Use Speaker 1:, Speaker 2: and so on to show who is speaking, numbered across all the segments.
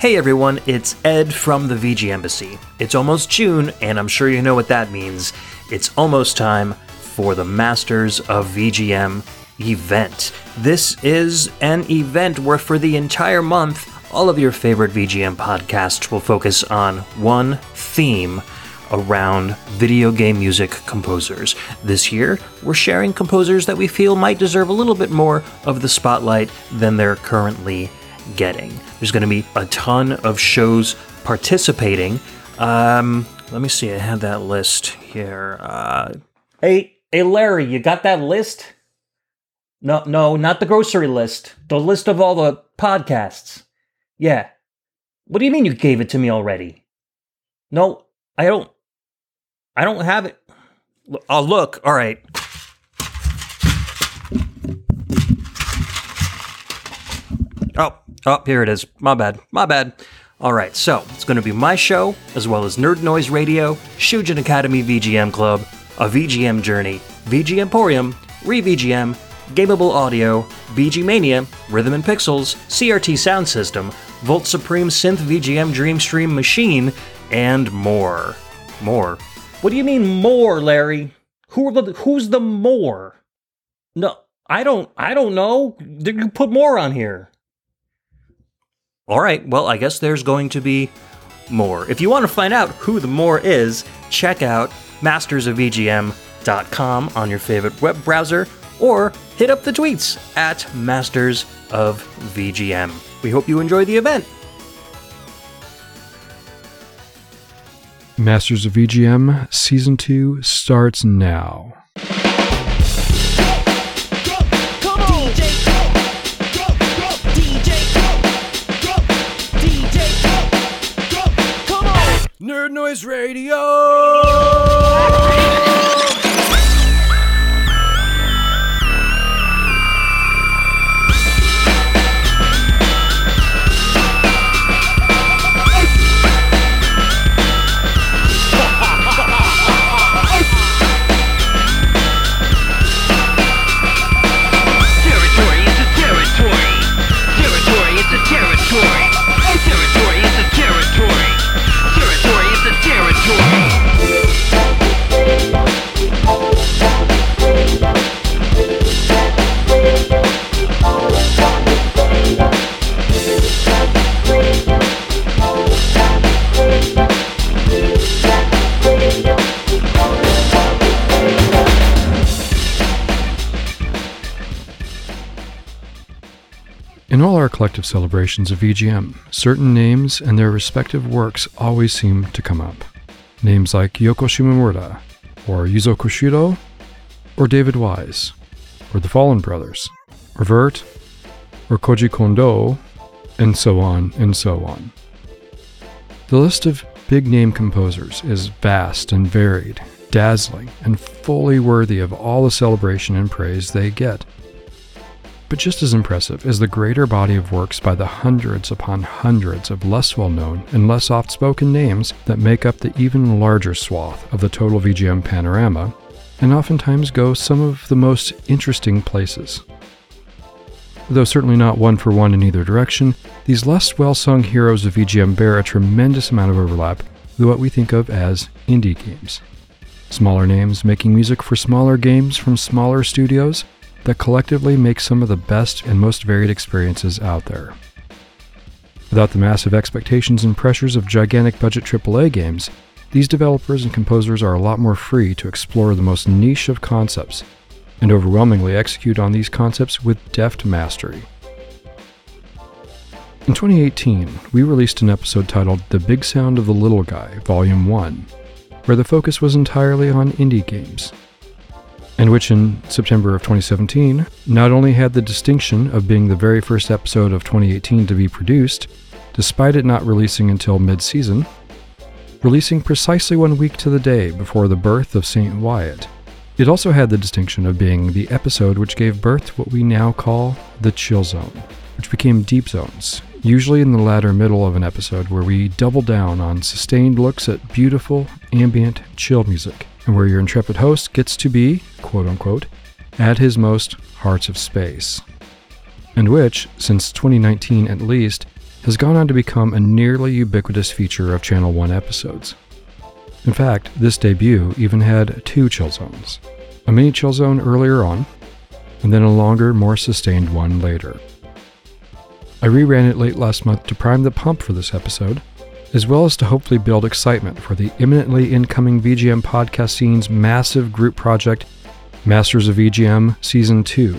Speaker 1: Hey everyone, it's Ed from the VGMbassy. It's almost June, and I'm sure you know what that means. It's almost time for the Masters of VGM event. This is an event where, for the entire month, all of your favorite VGM podcasts will focus on one theme around video game music composers. This year, we're sharing composers that we feel might deserve a little bit more of the spotlight than they're currently getting. There's going to be a ton of shows participating. Um, let me see. I have that list here. Uh, hey, hey, Larry, you got that list? No, no, not the grocery list. The list of all the podcasts. Yeah. What do you mean you gave it to me already? No, I don't. I don't have it. I'll look. All right. Oh, oh, here it is. My bad. My bad. All right, so it's going to be my show, as well as Nerd Noise Radio, Shujin Academy VGM Club, a VGM Journey, VG Emporium, ReVGM, Gameable Audio, VG Mania, Rhythm and Pixels, CRT Sound System, Volt Supreme Synth VGM Dreamstream Machine, and more. More. What do you mean more, Larry? Who the who's the more? No, I don't I don't know. Did You put more on here. All right, well, I guess there's going to be more. If you want to find out who the more is, check out mastersofvgm.com on your favorite web browser or hit up the tweets at Masters of VGM. We hope you enjoy the event.
Speaker 2: Masters of VGM Season 2 starts now.
Speaker 3: Nerd Noise Radio!
Speaker 2: In all our collective celebrations of VGM, certain names and their respective works always seem to come up. Names like Yoko Shimomura, or Yuzo Koshiro, or David Wise, or the Follin Brothers, or Vert, or Koji Kondo, and so on and so on. The list of big name composers is vast and varied, dazzling, and fully worthy of all the celebration and praise they get. But just as impressive is the greater body of works by the hundreds upon hundreds of less well known and less oft spoken names that make up the even larger swath of the total VGM panorama, and oftentimes go some of the most interesting places. Though certainly not one for one in either direction, these less well sung heroes of VGM bear a tremendous amount of overlap with what we think of as indie games. Smaller names making music for smaller games from smaller studios that collectively make some of the best and most varied experiences out there. Without the massive expectations and pressures of gigantic budget AAA games, these developers and composers are a lot more free to explore the most niche of concepts and overwhelmingly execute on these concepts with deft mastery. In 2018, we released an episode titled The Big Sound of the Little Guy, Volume 1, where the focus was entirely on indie games and which in September of 2017 not only had the distinction of being the very first episode of 2018 to be produced, despite it not releasing until mid season, releasing precisely one week to the day before the birth of St. Wyatt. It also had the distinction of being the episode which gave birth to what we now call the chill zone, which became deep zones, usually in the latter middle of an episode where we double down on sustained looks at beautiful, ambient, chill music and where your intrepid host gets to be, quote unquote, at his most hearts of space. And which, since 2019 at least, has gone on to become a nearly ubiquitous feature of Channel 1 episodes. In fact, this debut even had two chill zones a mini chill zone earlier on, and then a longer, more sustained one later. I reran it late last month to prime the pump for this episode, as well as to hopefully build excitement for the imminently incoming VGM podcast scene's massive group project, Masters of VGM Season 2,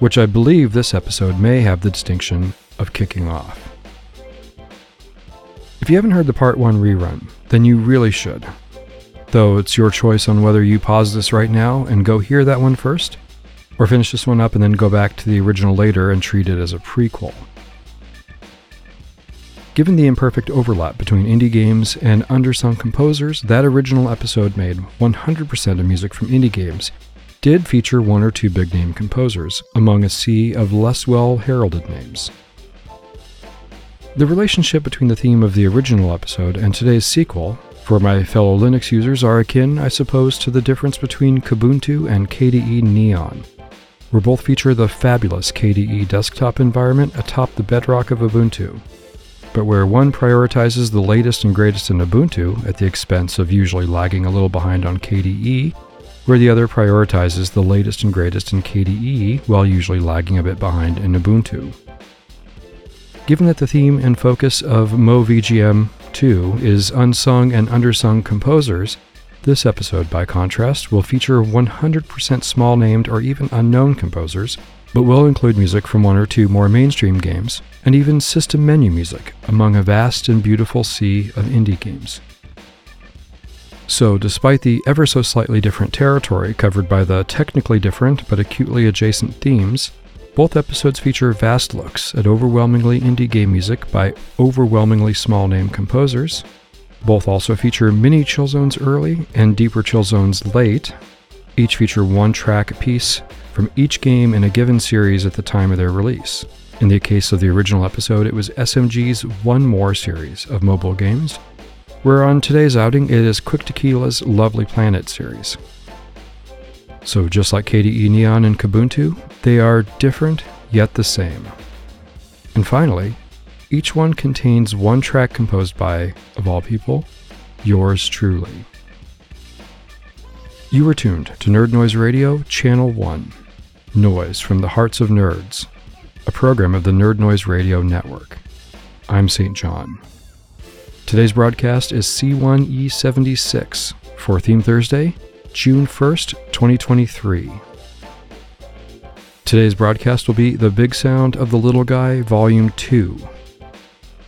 Speaker 2: which I believe this episode may have the distinction of kicking off. If you haven't heard the Part 1 rerun, then you really should. Though it's your choice on whether you pause this right now and go hear that one first, or finish this one up and then go back to the original later and treat it as a prequel. Given the imperfect overlap between indie games and undersung composers, that original episode made 100% of music from indie games did feature one or two big name composers among a sea of less well heralded names. The relationship between the theme of the original episode and today's sequel, for my fellow Linux users, are akin, I suppose, to the difference between Kubuntu and KDE Neon, where both feature the fabulous KDE desktop environment atop the bedrock of Ubuntu, but where one prioritizes the latest and greatest in Ubuntu at the expense of usually lagging a little behind on KDE, where the other prioritizes the latest and greatest in KDE while usually lagging a bit behind in Ubuntu. Given that the theme and focus of MoVGM 2 is unsung and undersung composers, this episode, by contrast, will feature 100% small named or even unknown composers, but will include music from one or two more mainstream games, and even system menu music among a vast and beautiful sea of indie games. So, despite the ever so slightly different territory covered by the technically different but acutely adjacent themes, both episodes feature vast looks at overwhelmingly indie game music by overwhelmingly small name composers. Both also feature mini chill zones early and deeper chill zones late. Each feature one track apiece from each game in a given series at the time of their release. In the case of the original episode, it was SMG's One More series of mobile games, where on today's outing it is Quick Tequila's Lovely Planet series. So, just like KDE Neon and Kubuntu, they are different yet the same. And finally, each one contains one track composed by, of all people, yours truly. You are tuned to Nerd Noise Radio, Channel 1. Noise from the Hearts of Nerds, a program of the Nerd Noise Radio Network. I'm St. John. Today's broadcast is C1E76 for Theme Thursday, June 1st, 2023. Today's broadcast will be The Big Sound of the Little Guy, Volume 2,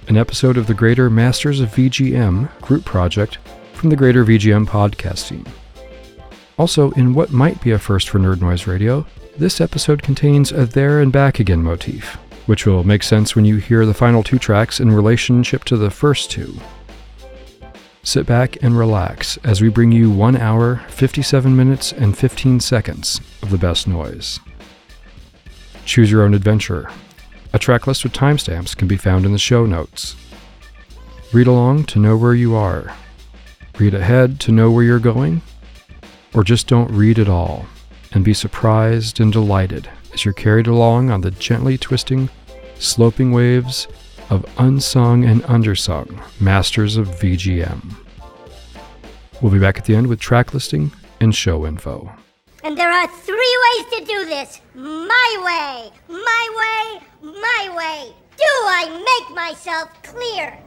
Speaker 2: an episode of the Greater Masters of VGM group project from the Greater VGM podcast team. Also, in what might be a first for Nerd Noise Radio, this episode contains a There and Back Again motif, which will make sense when you hear the final two tracks in relationship to the first two. Sit back and relax as we bring you 1 hour, 57 minutes, and 15 seconds of the best noise. Choose your own adventure. A track list with timestamps can be found in the show notes. Read along to know where you are. Read ahead to know where you're going. Or just don't read at all and be surprised and delighted as you're carried along on the gently twisting, sloping waves of unsung and undersung masters of VGM. We'll be back at the end with track listing and show info.
Speaker 4: And there are three ways to do this my way, my way, my way. Do I make myself clear?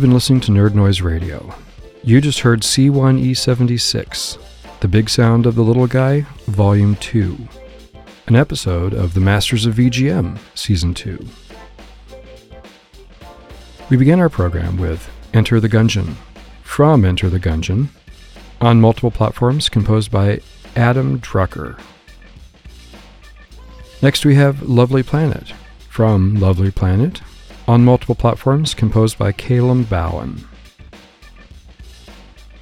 Speaker 2: You've been listening to Nerd Noise Radio. You just heard C1E76, The Big Sound of the Little Guy, Volume 2, an episode of The Masters of VGM, Season 2. We began our program with Enter the Gungeon, from Enter the Gungeon, on multiple platforms composed by Adam Drucker. Next we have Lovely Planet, from Lovely Planet, on multiple platforms composed by Calum Bowen.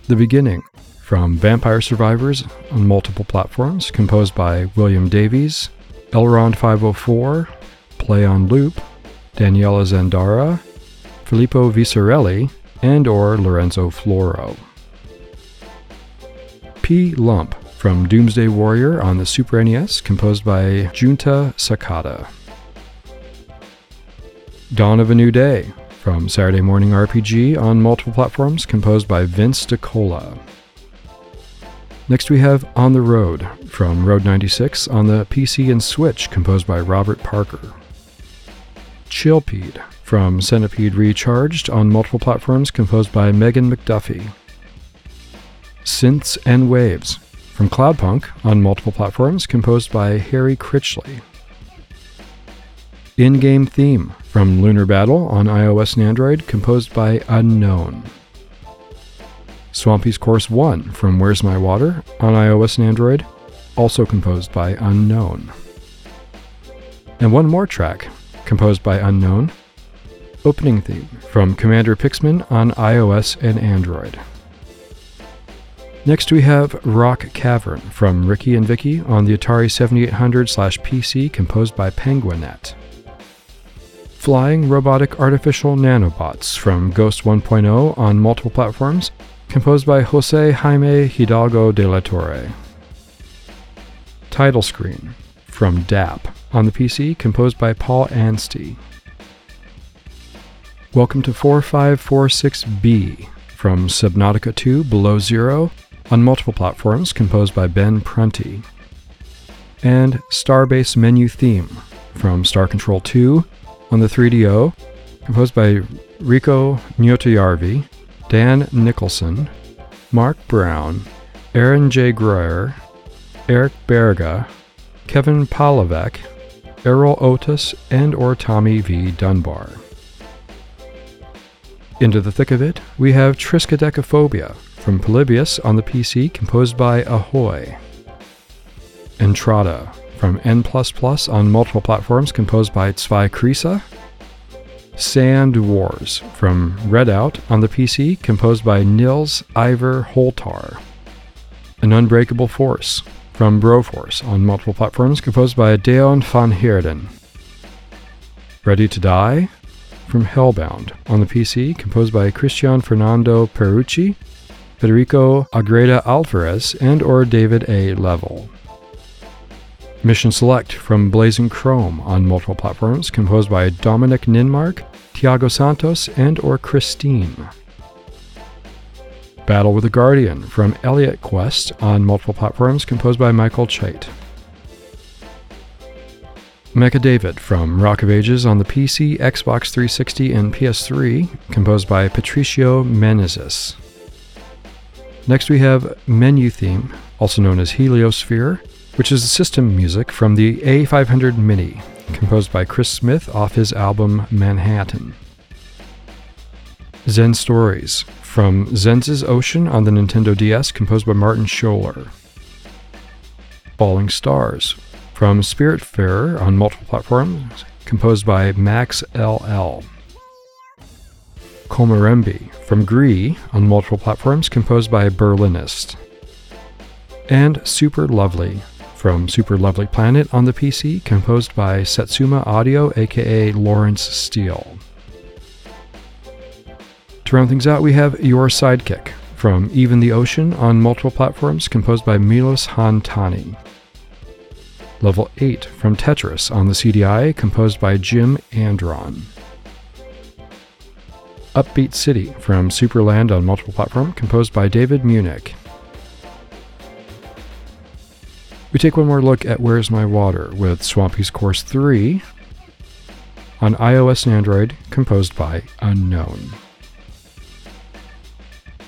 Speaker 2: The Beginning, from Vampire Survivors on multiple platforms composed by William Davies, Elrond 504, Play on Loop, Daniela Zandara, Filippo Vicarelli, and or Lorenzo Floro. P. Lump from Doomsday Warrior on the Super NES, composed by Junta Sakata. Dawn of a New Day from Saturday Morning RPG on multiple platforms, composed by Vince DiCola. Next, we have On the Road from Road 96 on the PC and Switch, composed by Robert Parker. Chillpede from Centipede Recharged on multiple platforms, composed by Megan McDuffee. Synths and Waves from Cloudpunk on multiple platforms, composed by Harry Critchley. In game theme from Lunar Battle on iOS and Android, composed by Unknown. Swampy's Course 1 from Where's My Water on iOS and Android, also composed by Unknown. And one more track, composed by Unknown, Opening Theme from Commander Pixman on iOS and Android. Next we have Rock Cavern from Ricky and Vicky on the Atari 7800 PC composed by Penguinet. Flying Robotic Artificial Nanobots from Ghost 1.0 on multiple platforms, composed by Jose Jaime Hidalgo de la Torre. Title screen from DAP on the PC, composed by Paul Anstey. Welcome to 4546B from Subnautica 2 Below Zero on multiple platforms, composed by Ben Prunty. And Starbase Menu Theme from Star Control 2 on the 3DO, composed by Riku Nuottajärvi, Dan Nicholson, Mark Brown, Aaron J. Greer, Eric Berge, Kevin Palivec, Erol Otus, and or Tommy V. Dunbar. Into the thick of it, we have Triskaidekaphobia from Polybius on the PC, composed by Ahoy. Entrada from N++ on multiple platforms, composed by Zwei Krisa. Sand Wars from Redout on the PC, composed by Nils Iver Holtar. An Unbreakable Force from Broforce on multiple platforms, composed by Deon van Heerden. Ready to Die from Hellbound on the PC, composed by Cristian Fernando Perucci, Federico Agreda Alvarez, and or David A. Level. Mission Select from Blazing Chrome on multiple platforms, composed by Dominic Ninmark, Tiago Santos, and or Christine. Battle with the Guardian from Elliot Quest on multiple platforms, composed by Michael Chait. Mecha David from Rock of Ages on the PC, Xbox 360, and PS3, composed by Patricio Menezes. Next we have Menu Theme, also known as Heliosphere, which is system music from the A500 Mini, composed by Chris Smith off his album Manhattan. Zen Stories from Zen's Ocean on the Nintendo DS, composed by Martin Scholler. Falling Stars from Spiritfarer on multiple platforms, composed by Max LL. Komorebi from Gris on multiple platforms, composed by Berlinist. And Super Lovely from Super Lovely Planet on the PC, composed by Satsuma Audio, aka Lawrence Steele. To round things out, we have Your Sidekick from Even the Ocean on multiple platforms, composed by Melos Han-Tani. Level 8 from Tetris on the CDI, composed by Jim Andron. Upbeat City from Superland on multiple platform, composed by David Munich. We take one more look at Where's My Water with Swampy's Course 3 on iOS and Android, composed by Unknown.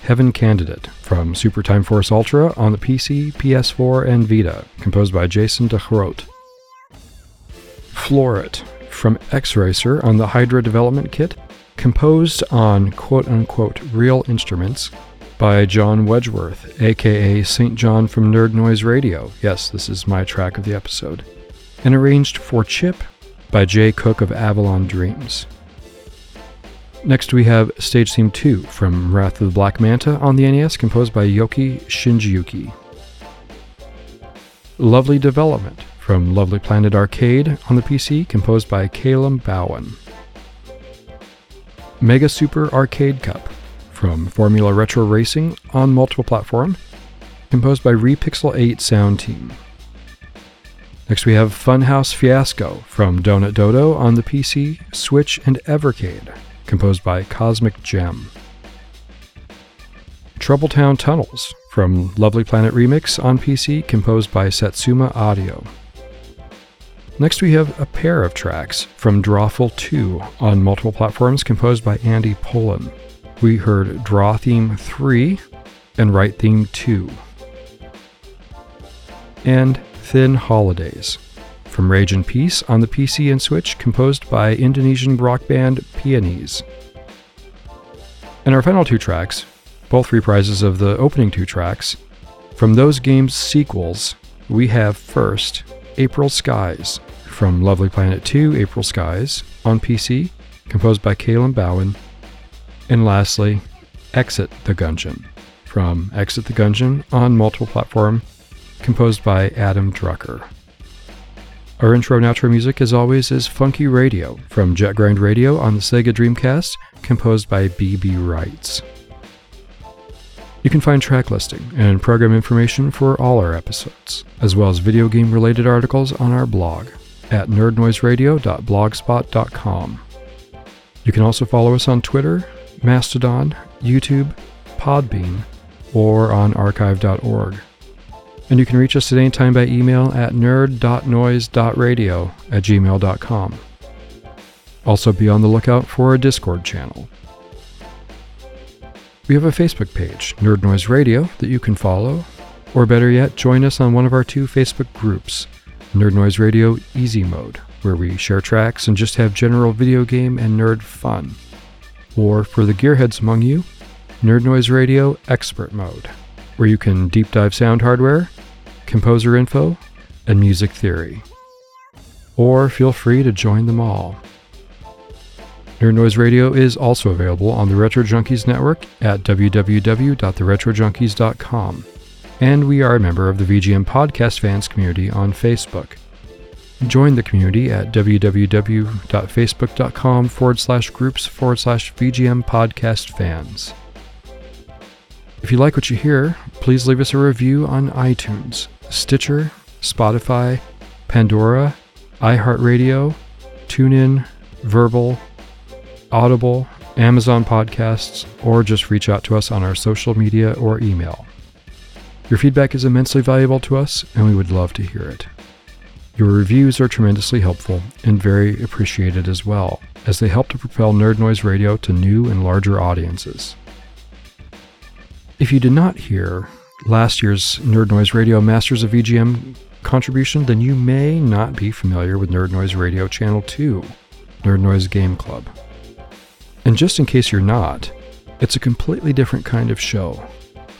Speaker 2: Heaven Candidate from Super Time Force Ultra on the PC, PS4, and Vita, composed by Jason DeGroot. Florit from X Racer on the Hydra Development Kit, composed on quote unquote real instruments by John Wedgeworth, aka St. John from Nerd Noise Radio. Yes, this is my track of the episode. And arranged for Chip by Jay Cook of Avalon Dreams. Next, we have Stage Theme 2 from Wrath of the Black Manta on the NES, composed by Yoki Shinjiuki. Lovely Development from Lovely Planet Arcade on the PC, composed by Calum Bowen. Mega Super Arcade Cup from Formula Retro Racing on multiple platform, composed by Repixel 8 Sound Team. Next, we have Funhouse Fiasco from Donut Dodo on the PC, Switch, and Evercade, composed by Cosmic Gem. Troubletown Tunnels from Lovely Planet Remix on PC, composed by Satsuma Audio. Next, we have a pair of tracks from Drawful 2 on multiple platforms, composed by Andy Pullen. We heard Draw Theme 3 and Write Theme 2. And Thin Holidays from Rage and Peace on the PC and Switch, composed by Indonesian rock band Peonies. And our final two tracks, both reprises of the opening two tracks, from those games' sequels, we have first April Skies from Lovely Planet 2 April Skies on PC, composed by Caleb Bowen. And lastly, Exit the Gungeon from Exit the Gungeon on multiple platform, composed by Adam Drucker. Our intro and outro music, as always, is Funky Radio from Jet Grind Radio on the Sega Dreamcast, composed by B.B. Rights. You can find track listing and program information for all our episodes, as well as video game related articles on our blog at nerdnoiseradio.blogspot.com. You can also follow us on Twitter, Mastodon, YouTube, Podbean, or on archive.org. And you can reach us at any time by email at nerd.noise.radio at gmail.com. Also, be on the lookout for a Discord channel. We have a Facebook page, Nerd Noise Radio, that you can follow, or better yet, join us on one of our two Facebook groups, Nerd Noise Radio Easy Mode, where we share tracks and just have general video game and nerd fun. Or for the gearheads among you, Nerd Noise Radio Expert Mode, where you can deep dive sound hardware, composer info, and music theory. Or feel free to join them all. Nerd Noise Radio is also available on the Retro Junkies network at www.theretrojunkies.com, and we are a member of the VGM Podcast Fans community on Facebook. Join the community at www.facebook.com forward slash groups forward slash VGM Podcast Fans. If you like what you hear, please leave us a review on iTunes, Stitcher, Spotify, Pandora, iHeartRadio, TuneIn, Verbal, Audible, Amazon Podcasts, or just reach out to us on our social media or email. Your feedback is immensely valuable to us, and we would love to hear it. Your reviews are tremendously helpful and very appreciated as well, as they help to propel Nerd Noise Radio to new and larger audiences. If you did not hear last year's Nerd Noise Radio Masters of VGM contribution, then you may not be familiar with Nerd Noise Radio Channel 2, Nerd Noise Game Club. And just in case you're not, it's a completely different kind of show.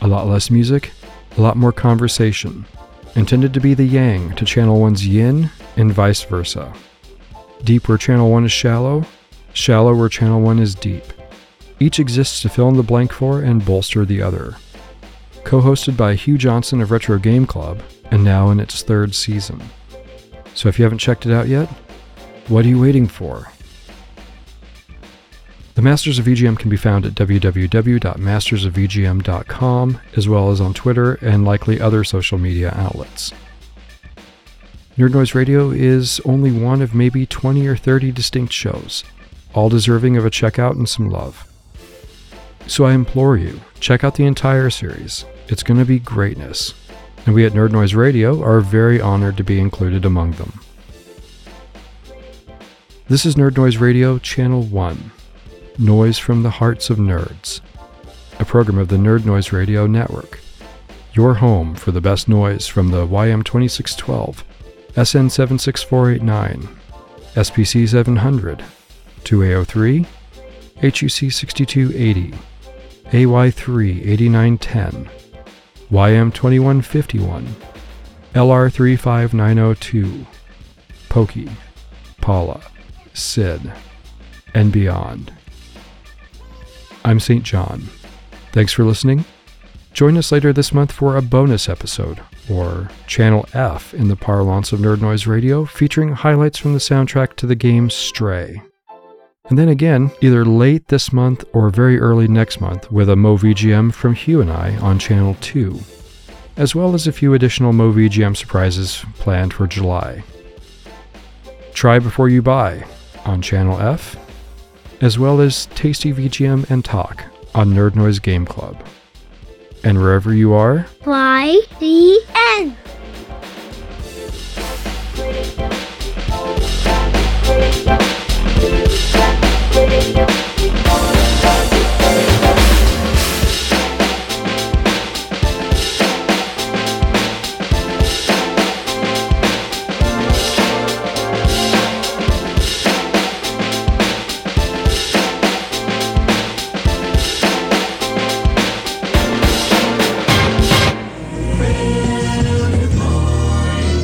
Speaker 2: A lot less music, a lot more conversation, intended to be the yang to Channel 1's yin and vice versa. Deep where Channel 1 is shallow, shallow where Channel 1 is deep. Each exists to fill in the blank for and bolster the other. Co hosted by Hugh Johnson of Retro Game Club, and now in its third season. So if you haven't checked it out yet, what are you waiting for? The Masters of VGM can be found at www.mastersofvgm.com, as well as on Twitter and likely other social media outlets. Nerd Noise Radio is only one of maybe 20 or 30 distinct shows, all deserving of a checkout and some love. So I implore you, check out the entire series. It's going to be greatness. And we at Nerd Noise Radio are very honored to be included among them. This is Nerd Noise Radio Channel 1 Noise from the Hearts of Nerds, a program of the Nerd Noise Radio Network. Your home for the best noise from the YM2612, SN76489, SPC 700, 2A03, HUC 6280, AY3 8910, YM2151, LR35902, Pokey, Paula, Sid, and beyond. I'm St. John. Thanks for listening. Join us later this month for a bonus episode, or Channel F in the parlance of Nerd Noise Radio, featuring highlights from the soundtrack to the game Stray. And then again, either late this month or very early next month, with a MoVGM from Hugh and I on Channel 2, as well as a few additional MoVGM surprises planned for July. Try Before You Buy on Channel F, as well as Tasty VGM and Talk on Nerd Noise Game Club. And wherever you are,
Speaker 4: Y the end.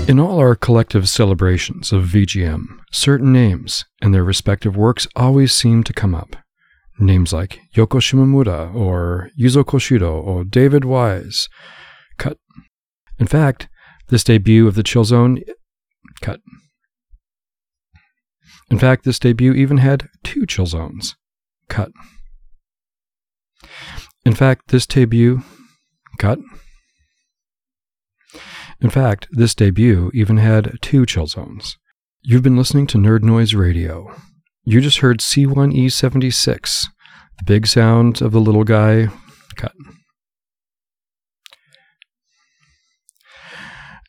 Speaker 2: In all our collective celebrations of VGM, certain names and their respective works always seem to come up. Names like Yoko Shimomura or Yuzo Koshiro or David Wise. Cut. In fact, this debut of the Chill Zone. Cut. In fact, this debut even had two chill zones. Cut. In fact, this debut. Cut. In fact, this debut even had two chill zones. You've been listening to Nerd Noise Radio. You just heard C1E76, the big sound of the little guy. Cut.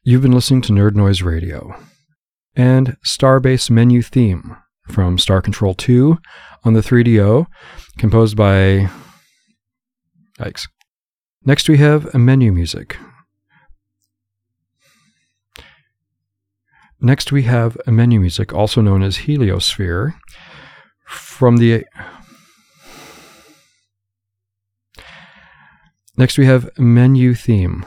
Speaker 2: You've been listening to Nerd Noise Radio and Starbase Menu Theme from Star Control 2 on the 3DO, composed by. Yikes. Next, we have a menu music. Next, we have menu music, also known as Heliosphere, from the. Next, we have menu theme,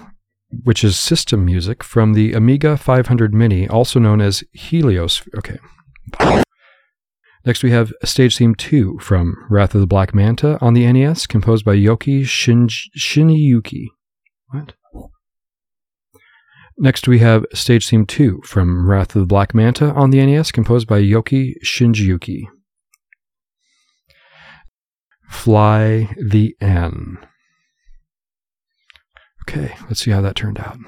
Speaker 2: which is system music from the Amiga 500 Mini, also known as Helios. Okay. Next, we have Stage Theme 2 from Wrath of the Black Manta on the NES, composed by Yoki Shinj- Shiniyuki. What? Next, we have Stage Theme 2 from Wrath of the Black Manta on the NES, composed by Yoki Shinjiyuki. Fly the N. Okay, let's see how that turned out.